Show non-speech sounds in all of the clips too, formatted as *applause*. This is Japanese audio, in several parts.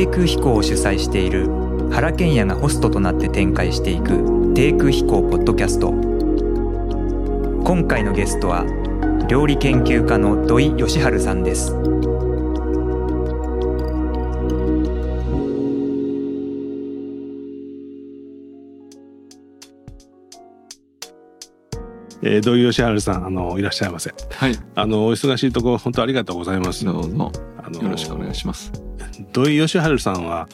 低空飛行を主催している原賢也がホストとなって展開していく低空飛行ポッドキャスト今回のゲストは料理研究家の土井義治さんですえー、土井善治さんあのいらっしゃいませ。はい。あのお忙しいところ本当ありがとうございます。どうぞ。あのよろしくお願いします。土井善治さんは、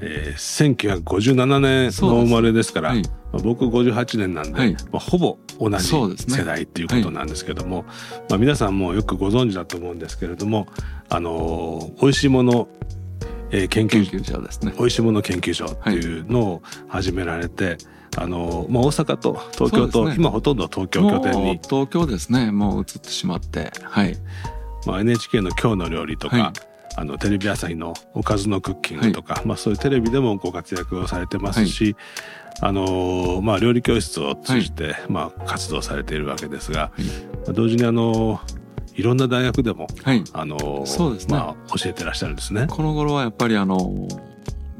えー、1957年の生まれですから、はい、まあ、僕58年なんで、はい、まあ、ほぼ同じ世代っていうことなんですけども、ねはい、まあ、皆さんもよくご存知だと思うんですけれども、あの美味しいものえー、研究所ですね。美味しいもの研究所っていうのを始められて、あの、まあ、大阪と東京と、ね、今ほとんど東京拠点に東京ですね。もう移ってしまって。はい。まあ、NHK の「今日の料理」とか、はい、あのテレビ朝日の「おかずのクッキング」とか、はい、まあ、そういうテレビでもご活躍をされてますし、はい、あのまあ、料理教室を通じて、まあ、活動されているわけですが、同時にあのいろんな大学でも、あのそうですね、まあ、教えてらっしゃるんですね。この頃はやっぱりあの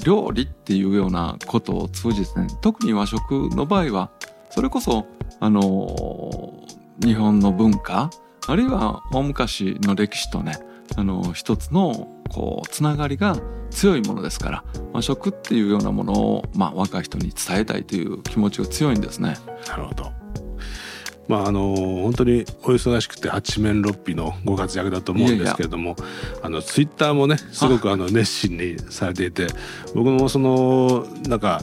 料理っていうようなことを通じてね特に和食の場合はそれこそあの日本の文化あるいは大昔の歴史とねあの一つのこうつながりが強いものですから和食っていうようなものを、まあ、若い人に伝えたいという気持ちが強いんですね。なるほどまああの本当にお忙しくて八面六臂のご活躍だと思うんですけれどもあのツイッターもねすごくあの熱心にされていて僕もそのなんか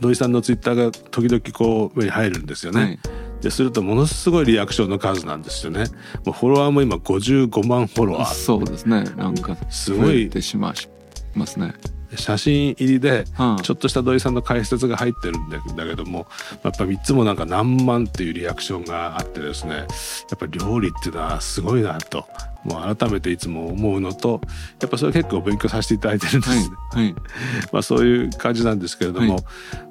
土井さんのツイッターが時々こう目に入るんですよね。はいでするとものすごいリアクションの数なんですよね。もうフォロワーも今55万フォロワー。そうですね。なんかすごいてしまいますね。写真入りでちょっとした土井さんの解説が入ってるんだけどもやっぱ3つもなんか何万っていうリアクションがあってですねやっぱり料理っていうのはすごいなともう改めていつも思うのとやっぱそれ結構勉強させていただいてるんですね。はいはい、*laughs* まあそういう感じなんですけれども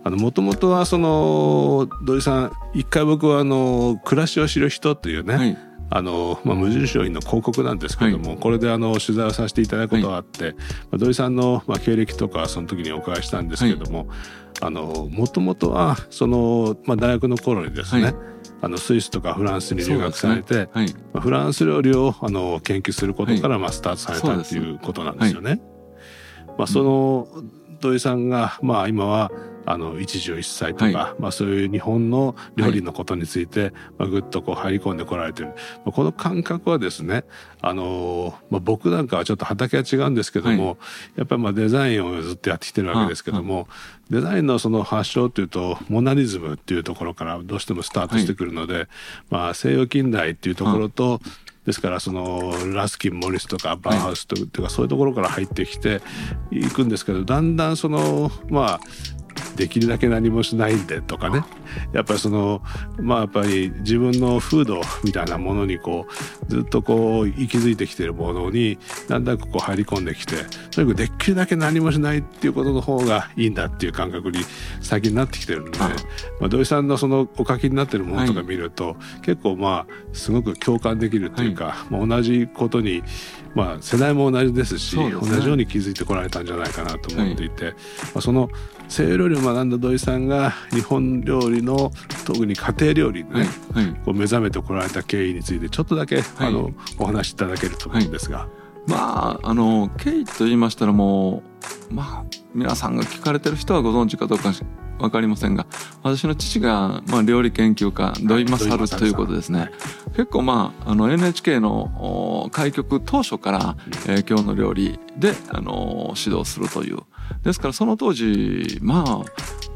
もともとはその土井さん一回僕はあの暮らしを知る人というね、はいあの、まあ、無印良品の広告なんですけども、はい、これであの取材をさせていただくことがあって、はい、まあ、土井さんの、まあ、経歴とかその時にお伺いしたんですけども、はい、あのもともとはその、まあ、大学の頃にですね、あのスイスとかフランスに留学されて、ね。まあ、フランス料理をあの研究することから、まあ、スタートされたっていうことなんですよね。まあ、その土井さんが、まあ、今はあの一汁一菜とか、はい、まあ、そういう日本の料理のことについて、はい、まあ、ぐっとこう入り込んでこられてる、まあ、この感覚はですねあの、まあ、僕なんかはちょっと畑は違うんですけども、はい、やっぱりまあデザインをずっとやってきてるわけですけども、デザインのその発祥というとモナリズムっていうところからどうしてもスタートしてくるので、まあ、西洋近代っていうところと、ですからそのラスキン・モリスとかバーハウスとか、そういうところから入ってきていくんですけどだんだんそのまあできるだけ何もしないんでとかね。やっぱりそのまあやっぱり自分の風土みたいなものにこうずっとこう息づいてきてるものにだんだんこう入り込んできてとにかくできるだけ何もしないっていうことの方がいいんだっていう感覚に最近なってきてるんで、まあ、土井さんのそのお書きになってるものとか見ると、はい、結構まあすごく共感できるっていうか、はい、まあ、同じことにまあ世代も同じですし、ね、同じように気づいてこられたんじゃないかなと思っていて、はい、まあ、その西洋料理を学んだ土井さんが日本料理の特に家庭料理にね、はいはい、こう目覚めてこられた経緯についてちょっとだけ、はい、あのお話しいただけると思うんですが。まああの経緯と言いましたらもうまあ皆さんが聞かれてる人はご存知かどうか分かりませんが私の父が、まあ、料理研究家土井勝ということですね。結構まああの NHK の開局当初から「えー、今日の料理で」あの指導するという。ですからその当時まあ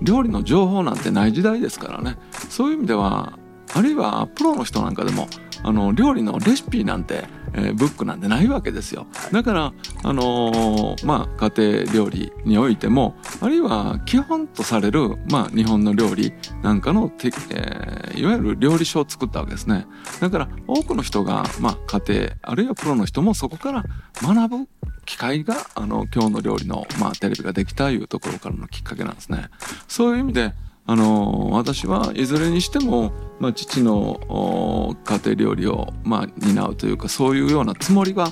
料理の情報なんてない時代ですからね。そういう意味ではあるいはプロの人なんかでもあの料理のレシピなんてえー、ブックなんてないわけですよ。だからあのー、まあ家庭料理においてもあるいは基本とされるまあ日本の料理なんかのて、えー、いわゆる料理書を作ったわけですね。だから多くの人がまあ家庭あるいはプロの人もそこから学ぶ機会があの今日の料理のまあテレビができたいうところからのきっかけなんですね。そういう意味であの私はいずれにしても、まあ、父の家庭料理を、まあ、担うというかそういうようなつもりが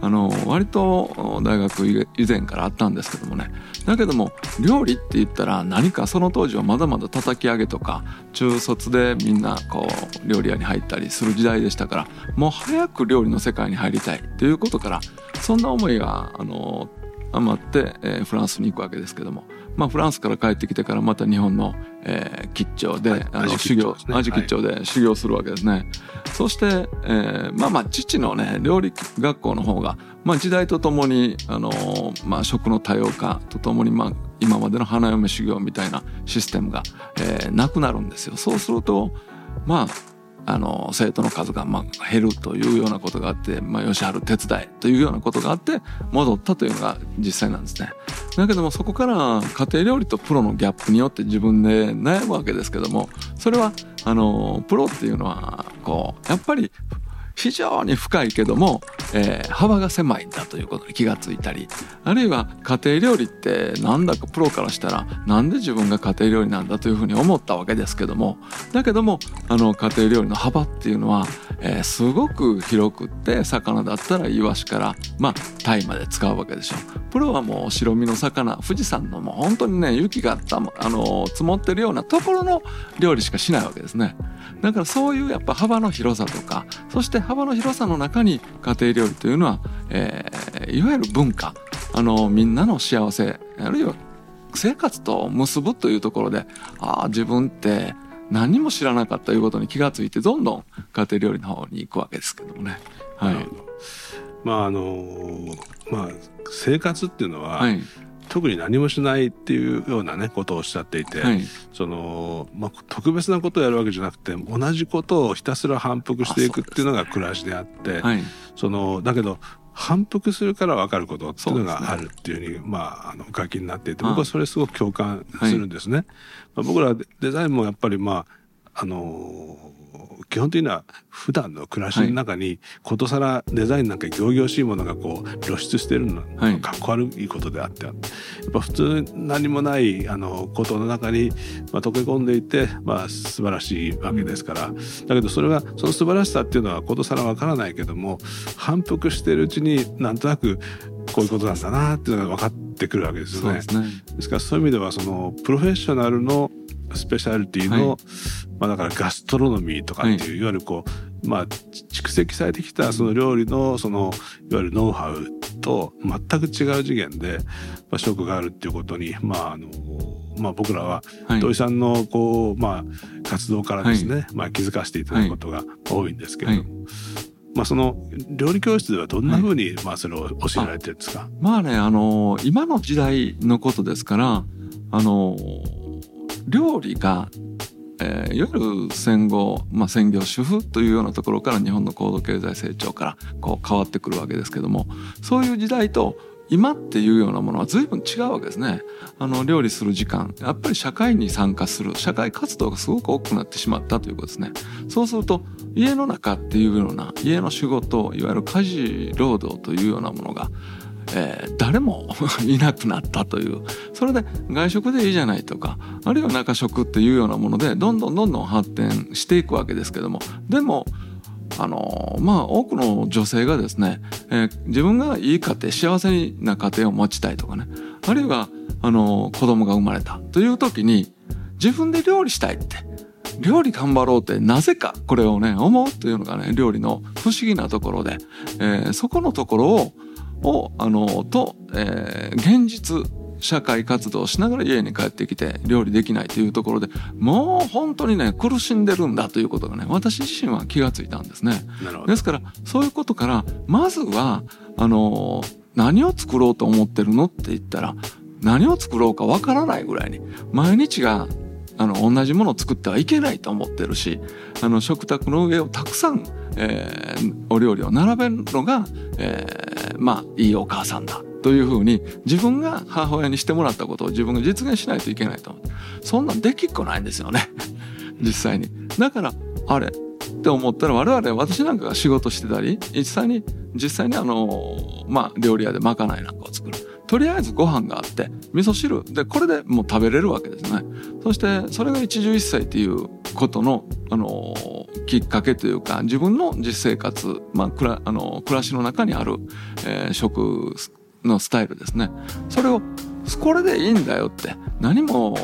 あの割と大学以前からあったんですけどもね。だけども料理って言ったら何かその当時はまだまだ叩き上げとか中卒でみんなこう料理屋に入ったりする時代でしたからもう早く料理の世界に入りたいということからそんな思いがあの余って、えー、フランスに行くわけですけども。まあ、フランスから帰ってきてからまた日本の、えー、吉兆で、はい、あの修行味吉兆で修行するわけですね。はい、そして、えー、まあまあ父のね料理学校の方が、まあ、時代とともにあのー、まあ、食の多様化とともに、まあ、今までの花嫁修行みたいなシステムが、えー、なくなるんですよ。そうするとまああの生徒の数がまあ減るというようなことがあって、まあ、吉春手伝いというようなことがあって戻ったというのが実際なんですね。だけどもそこから家庭料理とプロのギャップによって自分で悩むわけですけどもそれはあのプロっていうのはこうやっぱり非常に深いけども、えー、幅が狭いんだということに気がついたり。あるいは家庭料理ってなんだかプロからしたらなんで自分が家庭料理なんだというふうに思ったわけですけども。だけどもあの家庭料理の幅っていうのは、えー、すごく広くって魚だったらイワシからまあタイまで使うわけでしょ。プロはもう白身の魚富士山のもう本当にね雪がたあの積もってるようなところの料理しかしないわけですね。だからそういうやっぱ幅の広さとかそして幅の広さの中に家庭料理というのは、えー、いわゆる文化。あのみんなの幸せ。あるいは生活と結ぶというところでああ自分って何も知らなかったということに気がついてどんどん家庭料理の方に行くわけですけどもね。はい、まああのまあ生活っていうのは、はい。特に何もしないっていうようなねことをおっしゃっていて、はい、そのまあ、特別なことをやるわけじゃなくて同じことをひたすら反復していくっていうのが暮らしであってそのだけど反復するから分かることっていうのがあるっていうふうに、ね、まあ、あの書きになっていて僕はそれすごく共感するんですね。はい、まあ、僕らデザインもやっぱりまああの基本的には普段の暮らしの中にことさらデザインなんか仰々しいものがこう露出してるのはかっこ悪いことであってやっぱ普通何もないあのことの中に、まあ、溶け込んでいて、まあ、素晴らしいわけですから。だけどそれはその素晴らしさっていうのはことさらわからないけども反復しているうちになんとなくこういうことなんだなっていうのが分かってくるわけですよね。ですね。ですからそういう意味ではそのプロフェッショナルのスペシャリティの、はい、まあだからガストロノミーとかっていう、はい、いわゆるこうまあ蓄積されてきたその料理のそのいわゆるノウハウと全く違う次元で、まあ、食があるっていうことにまああのまあ、僕らは土井さんのこう、まあ、活動からですね、まあ、気づかせていただくことが多いんですけれども、まあ、その料理教室ではどんなふうに、まあ、それを教えられてるんですか？まあねあの今の時代のことですからあの料理が、えー、いわゆる戦後、まあ、専業主婦というようなところから日本の高度経済成長からこう変わってくるわけですけどもそういう時代と今っていうようなものは随分違うわけですね。あの料理する時間やっぱり社会に参加する社会活動がすごく多くなってしまったということですね。そうすると家の中っていうような家の仕事いわゆる家事労働というようなものがえー、誰も *laughs* いなくなったというそれで外食でいいじゃないとかあるいは中食っていうようなものでどんどんどんどん発展していくわけですけどもでもあのまあ多くの女性がですね、えー、自分がいい家庭幸せな家庭を持ちたいとかねあるいはあの子供が生まれたという時に自分で料理したいって料理頑張ろうってなぜかこれをね思うというのがね料理の不思議なところで、えー、そこのところををあのと、えー、現実社会活動をしながら家に帰ってきて料理できないというところでもう本当にね苦しんでるんだということがね私自身は気がついたんですね。ですからそういうことからまずはあの何を作ろうと思ってるのって言ったら何を作ろうかわからないぐらいに毎日があの同じものを作ってはいけないと思ってるしあの食卓の上をたくさんえー、お料理を並べるのが、えー、まあいいお母さんだというふうに自分が母親にしてもらったことを自分が実現しないといけないと思う。そんなんできっこないんですよね。*laughs* 実際に。だからあれって思ったら我々私なんかが仕事してたり実際に実際にあのまあ料理屋でまかないなんかを作る。とりあえずご飯があって味噌汁でこれでもう食べれるわけですね。そしてそれが一汁一菜っていうことのあのきっかけというか自分の実生活、まあ、くらあの暮らしの中にある、えー、食のスタイルですね。それをこれでいいんだよって何も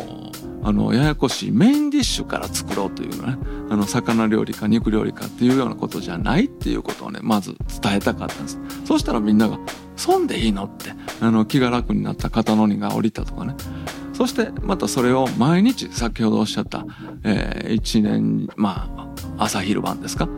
あのややこしいメインディッシュから作ろうというのね。あの魚料理か肉料理かっていうようなことじゃないっていうことをねまず伝えたかったんです。そしたらみんなが「損でいいの?」ってあの気が楽になった肩の荷が下りたとかね。そしてまたそれを毎日先ほどおっしゃった、えー、1年まあ朝昼晩ですか？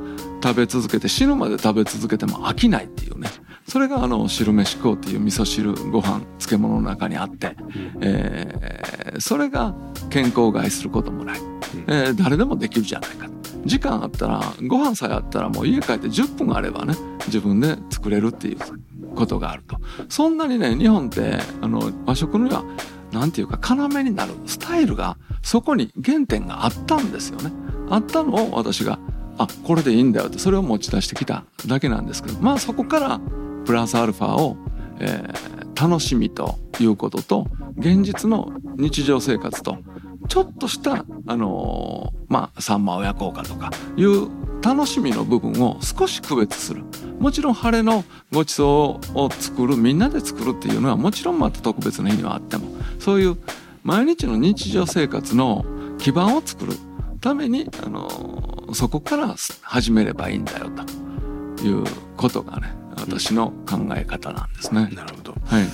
食べ続けて死ぬまで食べ続けても飽きないっていうね。それがあの汁飯食うっていう味噌汁ご飯漬物の中にあって、えー、それが健康を害することもない、えー、誰でもできるじゃないか。時間あったらご飯さえあったらもう家帰って10分あればね自分で作れるっていうことがあると。そんなにね日本ってあの和食には何て言うか要になるスタイルがそこに原点があったんですよね。あったのを私があこれでいいんだよってそれを持ち出してきただけなんですけど。まあそこからプラスアルファを、えー、楽しみということと現実の日常生活とちょっとしたあのー、まあさんま親孝行とかいう楽しみの部分を少し区別する。もちろん晴れのごちそうを作るみんなで作るっていうのはもちろんまた特別な日にはあってもそういう毎日の日常生活の基盤を作るために、あのー、そこから始めればいいんだよということがね私の考え方なんですね。なるほど。はい。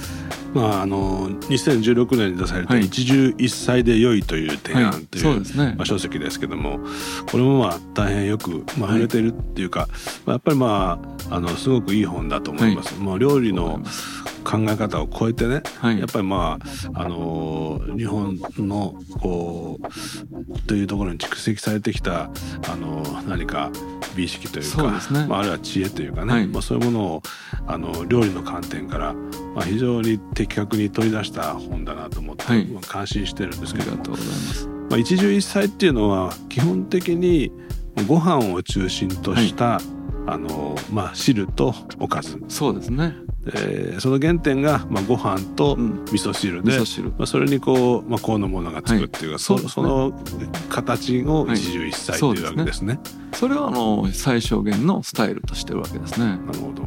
まああの2016年に出された一汁一菜で良いという提案という,、まあ、書籍ですけども、これもまあ大変よくまあ売れてるっていうか、まあ、やっぱりまああのすごくいい本だと思います。もう料理の考え方を超えてね、はい、やっぱりまああの日本のこうというところに蓄積されてきたあの何か美意識というか、ね、まあ、あるいは知恵というかね、はい、まあ、そういうものをあの料理の観点から、まあ、非常に的確に取り出した本だなと思って、はい、まあ、感心してるんですけど。もまあ、一汁一菜っていうのは基本的にご飯を中心とした、はい、あのまあ、汁とおかず。そうですねえー、その原点が、まあ、ご飯と味噌汁で、うん、まあ、それにこう、まあ、このものがつくっていうか、はい、そ、ね、その形を一汁一菜というわけですね。はい、それはあの最小限のスタイルとしてるわけですね。なるほど。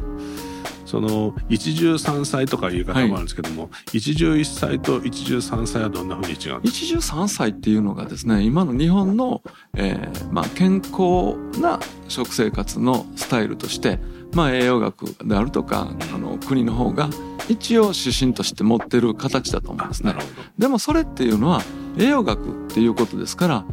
その一汁三菜とかいう方もあるんですけども、はい、一汁一菜と一汁三菜はどんなふうに違うんですか？一汁三菜っていうのがですね今の日本の、えーまあ、健康な食生活のスタイルとしてまあ、栄養学であるとかあの国の方が一応指針として持ってる形だと思うんですね。でもそれっていうのは栄養学っていうことですから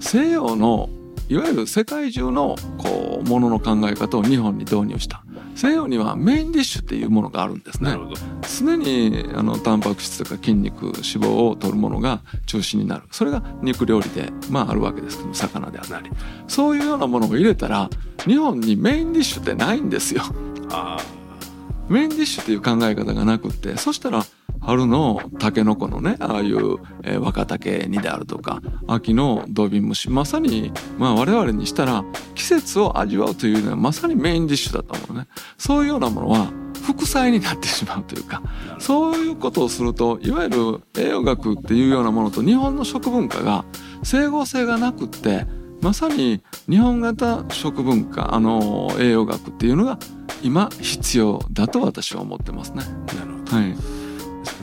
西洋のいわゆる世界中のこうものの考え方を日本に導入した。西洋にはメインディッシュっていうものがあるんですね。常にあのタンパク質とか筋肉脂肪を取るものが中心になる。それが肉料理でまああるわけですけど魚であったり。そういうようなものを入れたら日本にメインディッシュってないんですよメインディッシュっていう考え方がなくってそしたら春のタケノコのねああいう、えー、若竹煮であるとか秋の土瓶蒸しまさに、まあ、我々にしたら季節を味わうというのはまさにメインディッシュだと思うね。そういうようなものは副菜になってしまうというかそういうことをするといわゆる栄養学っていうようなものと日本の食文化が整合性がなくってまさに日本型食文化あの栄養学っていうのが今必要だと私は思ってますね。なるほど、はい。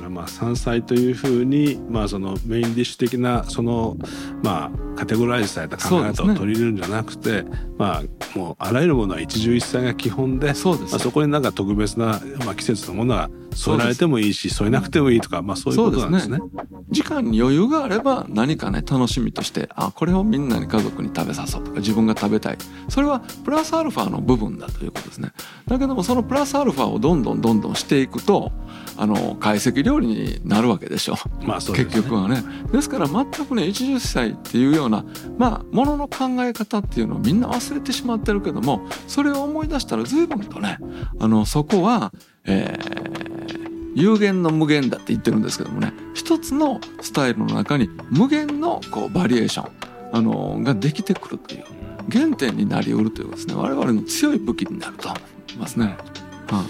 まあ、山菜というふうに、まあ、そのメインディッシュ的なその、まあ、カテゴライズされた考え方を取り入れるんじゃなくて、ね、まあ、もうあらゆるものは一汁一菜が基本でそまあ、そこになんか特別な、まあ、季節のものは添えられてもいいし添えなくてもいいとか、まあ、そういうことなんですね。すね時間に余裕があれば何かね楽しみとしてあこれをみんなに家族に食べさそうとか自分が食べたいそれはプラスアルファの部分だということですね。だけどもそのプラスアルファをどんどんどんどんしていくとあの懐石料理になるわけでしょ、まあそうね、結局はね。ですから全くね一十歳っていうようなまあものの考え方っていうのをみんな忘れてしまってるけどもそれを思い出したら随分とねあのそこは、えー、有限の無限だって言ってるんですけどもね一つのスタイルの中に無限のこうバリエーションあのができてくるという原点になりうるというですね。我々の強い武器になると思いますね。はあ、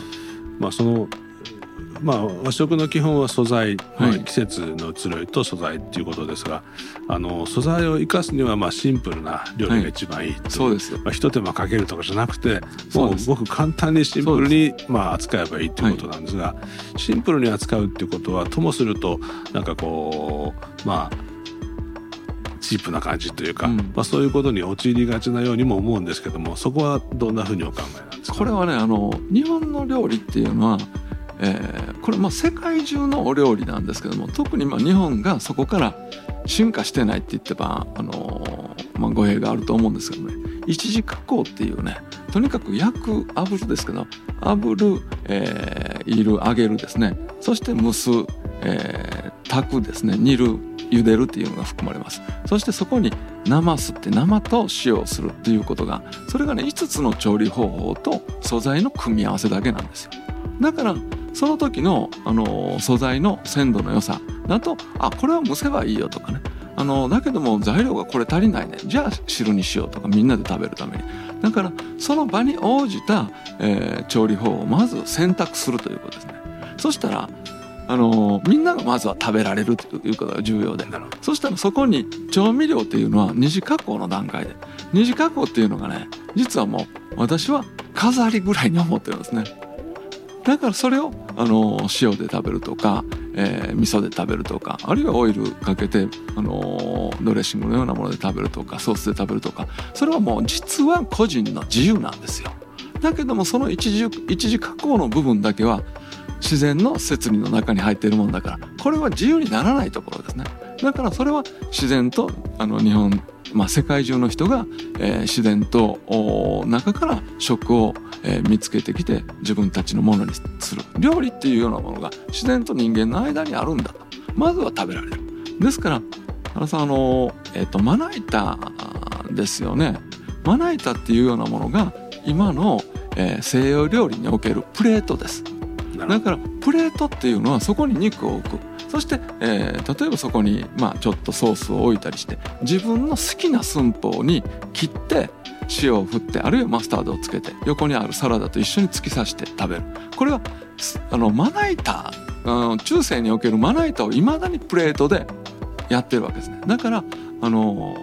まあそのまあ、和食の基本は素材、はい、季節の移ろいと素材っていうことですがあの素材を生かすにはまあシンプルな料理が一番いい、はい、そうですまあ、一手間かけるとかじゃなくてもうごく簡単にシンプルにまあ扱えばいいっていうことなんですが、はい、シンプルに扱うっていうことはともするとなんかこうまあチープな感じというか、うん、まあ、そういうことに陥りがちなようにも思うんですけどもそこはどんなふうにお考えなんですか？これはねあの日本の料理っていうのはえー、これまあ世界中のお料理なんですけども特にま日本がそこから進化してないって言ってば、あのー、まあ、語弊があると思うんですけどね。一次加工っていうね。とにかく焼く炙るですけど炙る、えー、いる揚げるですね。そして蒸す、えー、炊くですね。煮る茹でるっていうのが含まれます。そしてそこになますって生と塩をするっていうことがそれがね5つの調理方法と素材の組み合わせだけなんですよ。だからその時の、あの素材の鮮度の良さだとあこれは蒸せばいいよとかね。あのだけども材料がこれ足りないね。じゃあ汁にしようとかみんなで食べるために。だからその場に応じた、えー、調理法をまず選択するということですね。そしたらあのみんながまずは食べられるということが重要で。そしたらそこに調味料っていうのは二次加工の段階で。二次加工っていうのがね実はもう私は飾りぐらいに思ってるんですねだからそれをあの塩で食べるとか、えー、味噌で食べるとかあるいはオイルかけてあのドレッシングのようなもので食べるとかソースで食べるとかそれはもう実は個人の自由なんですよ。だけどもその一次一次加工の部分だけは自然の摂理の中に入っているもんだからこれは自由にならないところですね。だからそれは自然とあの日本まあ、世界中の人が、えー、自然と中から食を、えー、見つけてきて自分たちのものにする。料理っていうようなものが自然と人間の間にあるんだと。まずは食べられる。ですから原さんあの、えーと、まな板ですよね。まな板っていうようなものが今の、えー、西洋料理におけるプレートです。だからプレートっていうのはそこに肉を置く。そして、えー、例えばそこに、まあ、ちょっとソースを置いたりして自分の好きな寸法に切って塩を振ってあるいはマスタードをつけて横にあるサラダと一緒に突き刺して食べるこれはあのまな板中世におけるまな板をいまだにプレートでやってるわけですねだからあの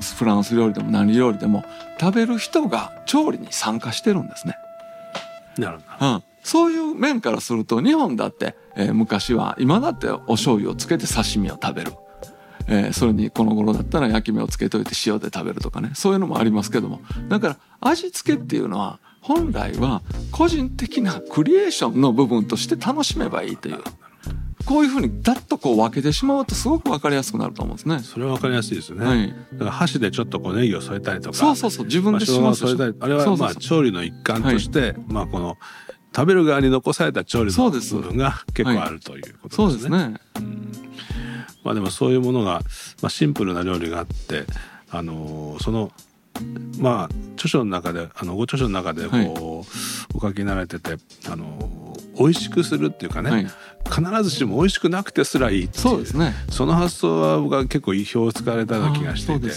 フランス料理でも何料理でも食べる人が調理に参加してるんですね。なるほど、うん、そういう面からすると日本だって、えー、昔は今だってお醤油をつけて刺身を食べる。えー、それにこの頃だったら焼き目をつけといて塩で食べるとかね。そういうのもありますけども。だから味付けっていうのは本来は個人的なクリエーションの部分として楽しめばいいという。こういうふうにダッとこう分けてしまうとすごく分かりやすくなると思うんですね。それは分かりやすいですね。はい、だから箸でちょっとこうネギを添えたりとか。そうそうそう。自分でしますあれはまあ調理の一環として、はい、まあこの食べる側に残された調理の部分が結構あるということですね。そうですね。うんまあでもそういうものが、まあ、シンプルな料理があって、あのー、そのまあ著書の中であのご著書の中でこう、はい、お書きになられててあの美味しくするっていうかね、はい、必ずしも美味しくなくてすらいいそうですねその発想は僕は結構意表をつかれたような気がしていて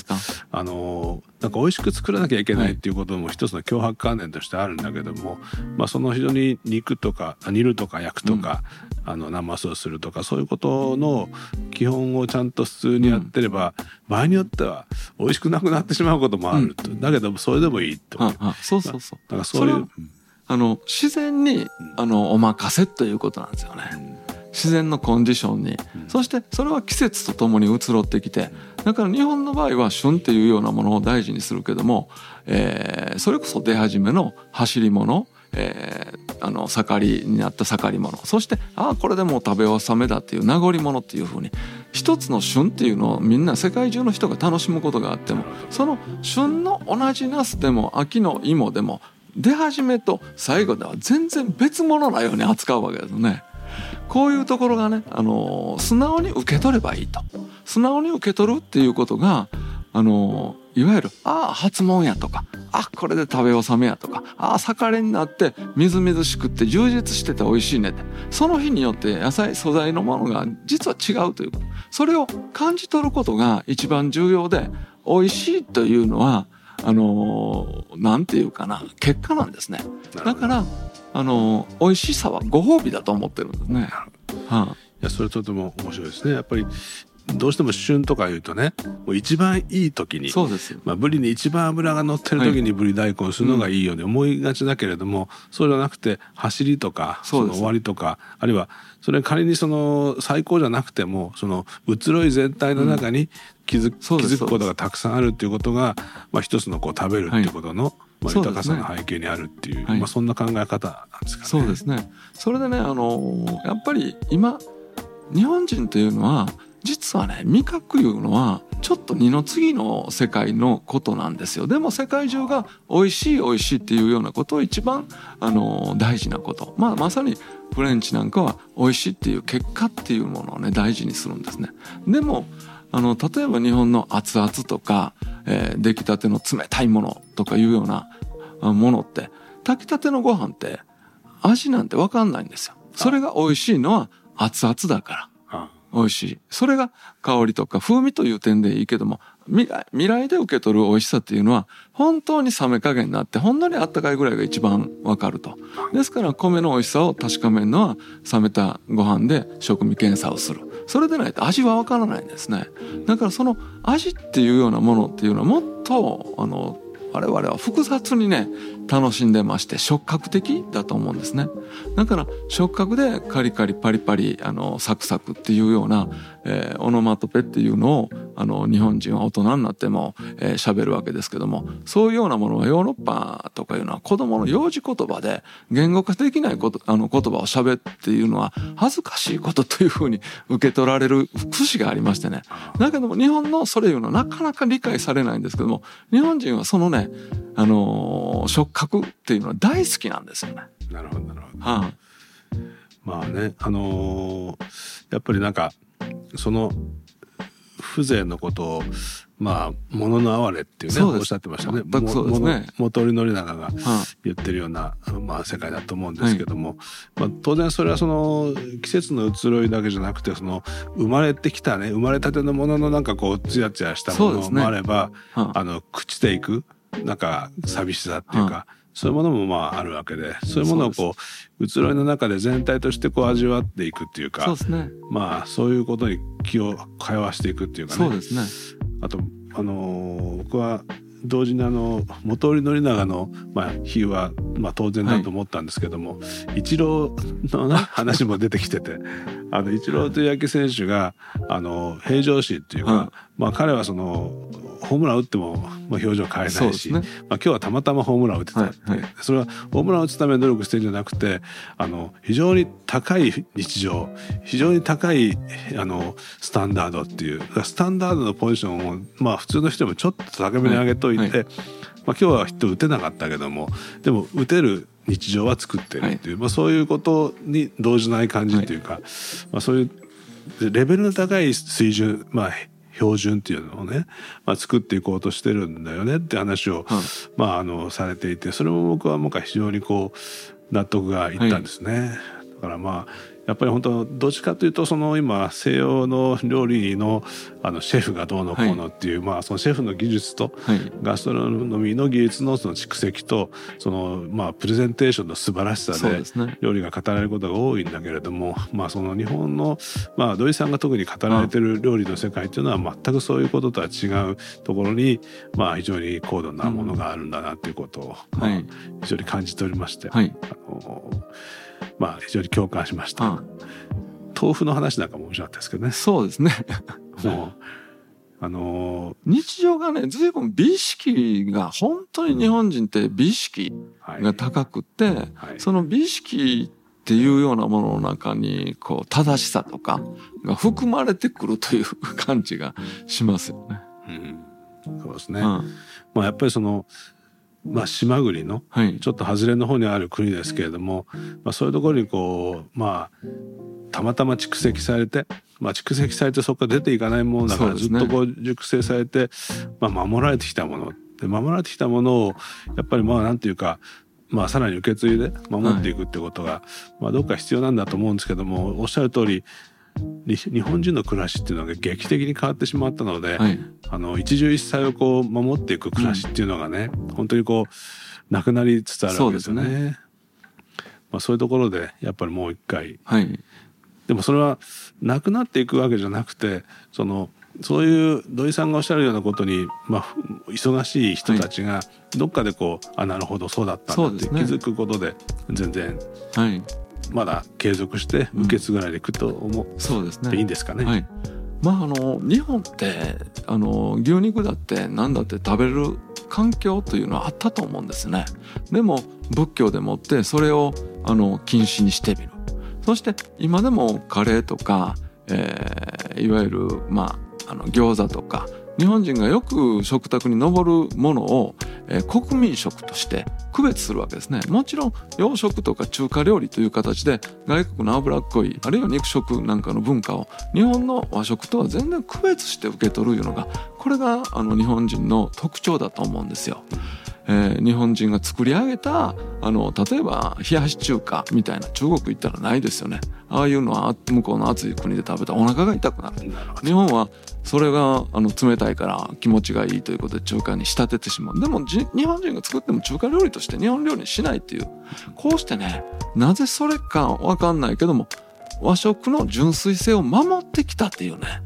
あのなんか美味しく作らなきゃいけないっていうことも一つの脅迫観念としてあるんだけども、まあ、その非常に肉とか煮るとか焼くとか、うん、あの生酢をするとかそういうことの基本をちゃんと普通にやってれば、うん、場合によっては美味しくなくなってしまうこともあると、うん、だけどそれでもいいと。そうそうそう。だからそういう。あの自然にあのお任せということなんですよね。自然のコンディションに、そしてそれは季節とともに移ろってきてだから日本の場合は旬っていうようなものを大事にするけども、えー、それこそ出始めの走り物えー、あの盛りになった盛り物そしてああこれでもう食べ納めだっていう名残物っていうふうに一つの旬っていうのをみんな世界中の人が楽しむことがあってもその旬の同じナスでも秋の芋でも出始めと最後では全然別物なように扱うわけですね。こういうところがね、あの素直に受け取ればいいと。素直に受け取るっていうことが、あのいわゆる、ああ、初物やとか、あこれで食べ納めやとか、ああ、盛りになってみずみずしくって充実してて美味しいねって。その日によって野菜、素材のものが実は違うということ。それを感じ取ることが一番重要で、美味しいというのは、あのー、なんていうかな、結果なんですね。だから、あの美味しさはご褒美だと思ってるんですね。はあ、いやそれとても面白いですね。やっぱりどうしても旬とか言うとねもう一番いい時にそうですまあ、ブリに一番脂が乗ってる時にブリ大根するのがいいように思いがちだけれども、そうじゃなくて走りとかその終わりとかあるいはそれ仮にその最高じゃなくてもその移ろい全体の中に気づ,、気づくことがたくさんあるっていうことが、まあ、一つのこう食べるっていうことの、はいまあ、豊かさの背景にあるっていう、ね、まあ、そんな考え方なんですかね。そうですね。それでねあのやっぱり今日本人というのは実はね味覚いうのはちょっと二の次の世界のことなんですよ。でも世界中が美味しい美味しいっていうようなことを一番あの大事なこと。まあまさにフレンチなんかは美味しいっていう結果っていうものをね大事にするんですね。でもあの例えば日本の熱々とか、えー、出来たての冷たいものとかいうようなものって炊きたてのご飯って味なんて分かんないんですよ。それが美味しいのは熱々だから。美味しい。それが香りとか風味という点でいいけども、未来未来で受け取る美味しさっていうのは、本当に冷め加減になって、ほんのりあったかいぐらいが一番わかると。ですから米の美味しさを確かめるのは、冷めたご飯で食味検査をする。それでないと味はわからないんですね。だからその味っていうようなものっていうのはもっと、あの、我々は複雑にね楽しんでまして触覚的だと思うんですね。だから触覚でカリカリパリパリあのサクサクっていうような、えー、オノマトペっていうのをあの日本人は大人になっても喋、えー、るわけですけどもそういうようなものはヨーロッパとかいうのは子供の幼児言葉で言語化できないことあの言葉を喋っていうのは恥ずかしいことというふうに *laughs* 受け取られる節がありましてね。だけども日本のそれいうのはなかなか理解されないんですけども日本人はそのねあの触覚っていうのは大好きなんですよね。なるほどなるほど。はあ、まあねあのー、やっぱりなんかその風情のことをまあ物の哀れっていうねおっしゃってましたね。そうですね。元織宣長が言ってるような、まあ世界だと思うんですけども、はい、まあ当然それはその季節の移ろいだけじゃなくてその生まれてきたね生まれたてのもののなんかこうツヤツヤしたものもあれば、ね、あの朽ちていくなんか寂しさっていうか、そういうものもまああるわけでそういうものをこう移ろいの中で全体としてこう味わっていくっていうかそうです、ね、まあそういうことに気を通わしていくっていうかね。そうですね。あとあのー、僕は同時にあの元織宣長の、まあ、比喩は、まあ、当然だと思ったんですけども、はい、イチローの、ね、*laughs* 話も出てきててあのイチローという野球選手があの平常心っていうか、はい、まあ、彼はそのホームラン打っても、まあ、表情変えないし、ね、まあ、今日はたまたまホームラン打ってた、はいはい、それはホームラン打つために努力してるんじゃなくてあの非常に高い日常非常に高いあのスタンダードっていうスタンダードのポジションを、まあ、普通の人もちょっと高めに上げといて、はい。はい、まあ、今日はヒット打てなかったけどもでも打てる日常は作ってるっていう、はい、まあ、そういうことに動じない感じっていうか、まあ、そういうレベルの高い水準まあ標準っていうのをね、まあ、作っていこうとしてるんだよねって話を、まあ、あのされていてそれも僕は僕は非常にこう納得がいったんですね。からまあやっぱり本当どっちかというとその今西洋の料理のあのシェフがどうのこうのっていう、はい、まあそのシェフの技術と、はい、ガストロノミーの技術のその蓄積とそのまあプレゼンテーションの素晴らしさで料理が語られることが多いんだけれども、まあその日本のまあ土井さんが特に語られてる料理の世界っていうのは全くそういうこととは違うところにまあ非常に高度なものがあるんだなっていうことを、まあ、非常に感じておりまして。あのまあ非常に共感しました。うん、豆腐の話なんかも面白かったですけどね。そうですね。*laughs* もうあのー、日常がね随分美意識が本当に日本人って美意識が高くて、はいはい、その美意識っていうようなものの中にこう正しさとかが含まれてくるという感じがしますよね。うん、そうですね。うん、まあやっぱりそのまあ、島国のちょっと外れの方にある国ですけれども、まあ、そういうところにこうまあたまたま蓄積されて、まあ、蓄積されてそこから出ていかないものだからずっとこう熟成されて、まあ、守られてきたもので守られてきたものをやっぱりまあなんていうかまあ、さらに受け継いで守っていくってことが、まあ、どっか必要なんだと思うんですけどもおっしゃる通り日本人の暮らしっていうのが劇的に変わってしまったので、はい、あの一汁一菜をこう守っていく暮らしっていうのがね、うん、本当にこうなくなりつつあるわけですよね。まあ、そういうところでやっぱりもう一回、はい、でもそれはなくなっていくわけじゃなくてそのそういう土井さんがおっしゃるようなことに、まあ、忙しい人たちがどっかでこう、はい、あなるほどそうだったんだって気づくことで全然、はい、まだ継続して受け継がれていくと思う、うん、そうですねいいんですかね。はいまあ、あの日本ってあの牛肉だって何だって食べる環境というのはあったと思うんですね。でも仏教でもってそれをあの禁止にしてみる。そして今でもカレーとか、えー、いわゆるまああの餃子とか日本人がよく食卓に上るものを、えー、国民食として区別するわけですねもちろん洋食とか中華料理という形で外国の脂っこいあるいは肉食なんかの文化を日本の和食とは全然区別して受け取るいうのがこれがあの日本人の特徴だと思うんですよ。えー、日本人が作り上げたあの例えば冷やし中華みたいな中国行ったらないですよね。ああいうのは向こうの暑い国で食べたらお腹が痛くなる。日本はそれがあの冷たいから気持ちがいいということで中華に仕立ててしまう。でも日本人が作っても中華料理として日本料理にしないっていう。こうしてねなぜそれか分かんないけども和食の純粋性を守ってきたっていうね。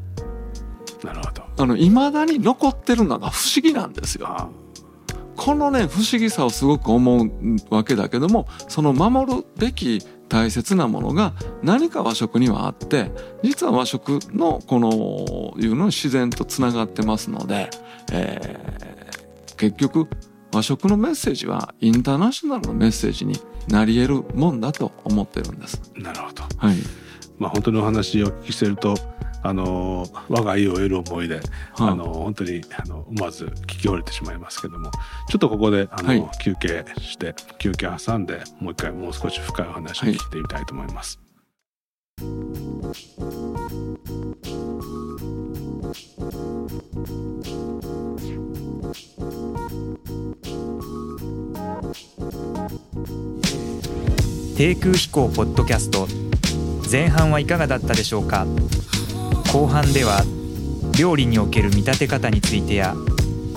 なるほど。あの未だに残ってるのが不思議なんですよ。このね不思議さをすごく思うわけだけどもその守るべき大切なものが何か和食にはあって実は和食のこのいうのに自然とつながってますので、えー、結局和食のメッセージはインターナショナルのメッセージになり得るもんだと思ってるんです。なるほど。はい。まあ本当にお話をお聞きしてるとあの我が家を得る思いで、あの本当にあの思わず聞き折れてしまいますけどもちょっとここであの、はい、休憩して休憩挟んでもう一回もう少し深いお話を聞いてみたいと思います。低空飛行ポッドキャスト。前半はいかがだったでしょうか？後半では料理における見立て方についてや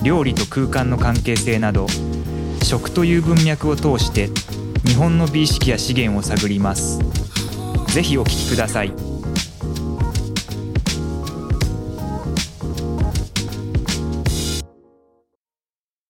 料理と空間の関係性など食という文脈を通して日本の美意識や資源を探ります。ぜひお聞きください。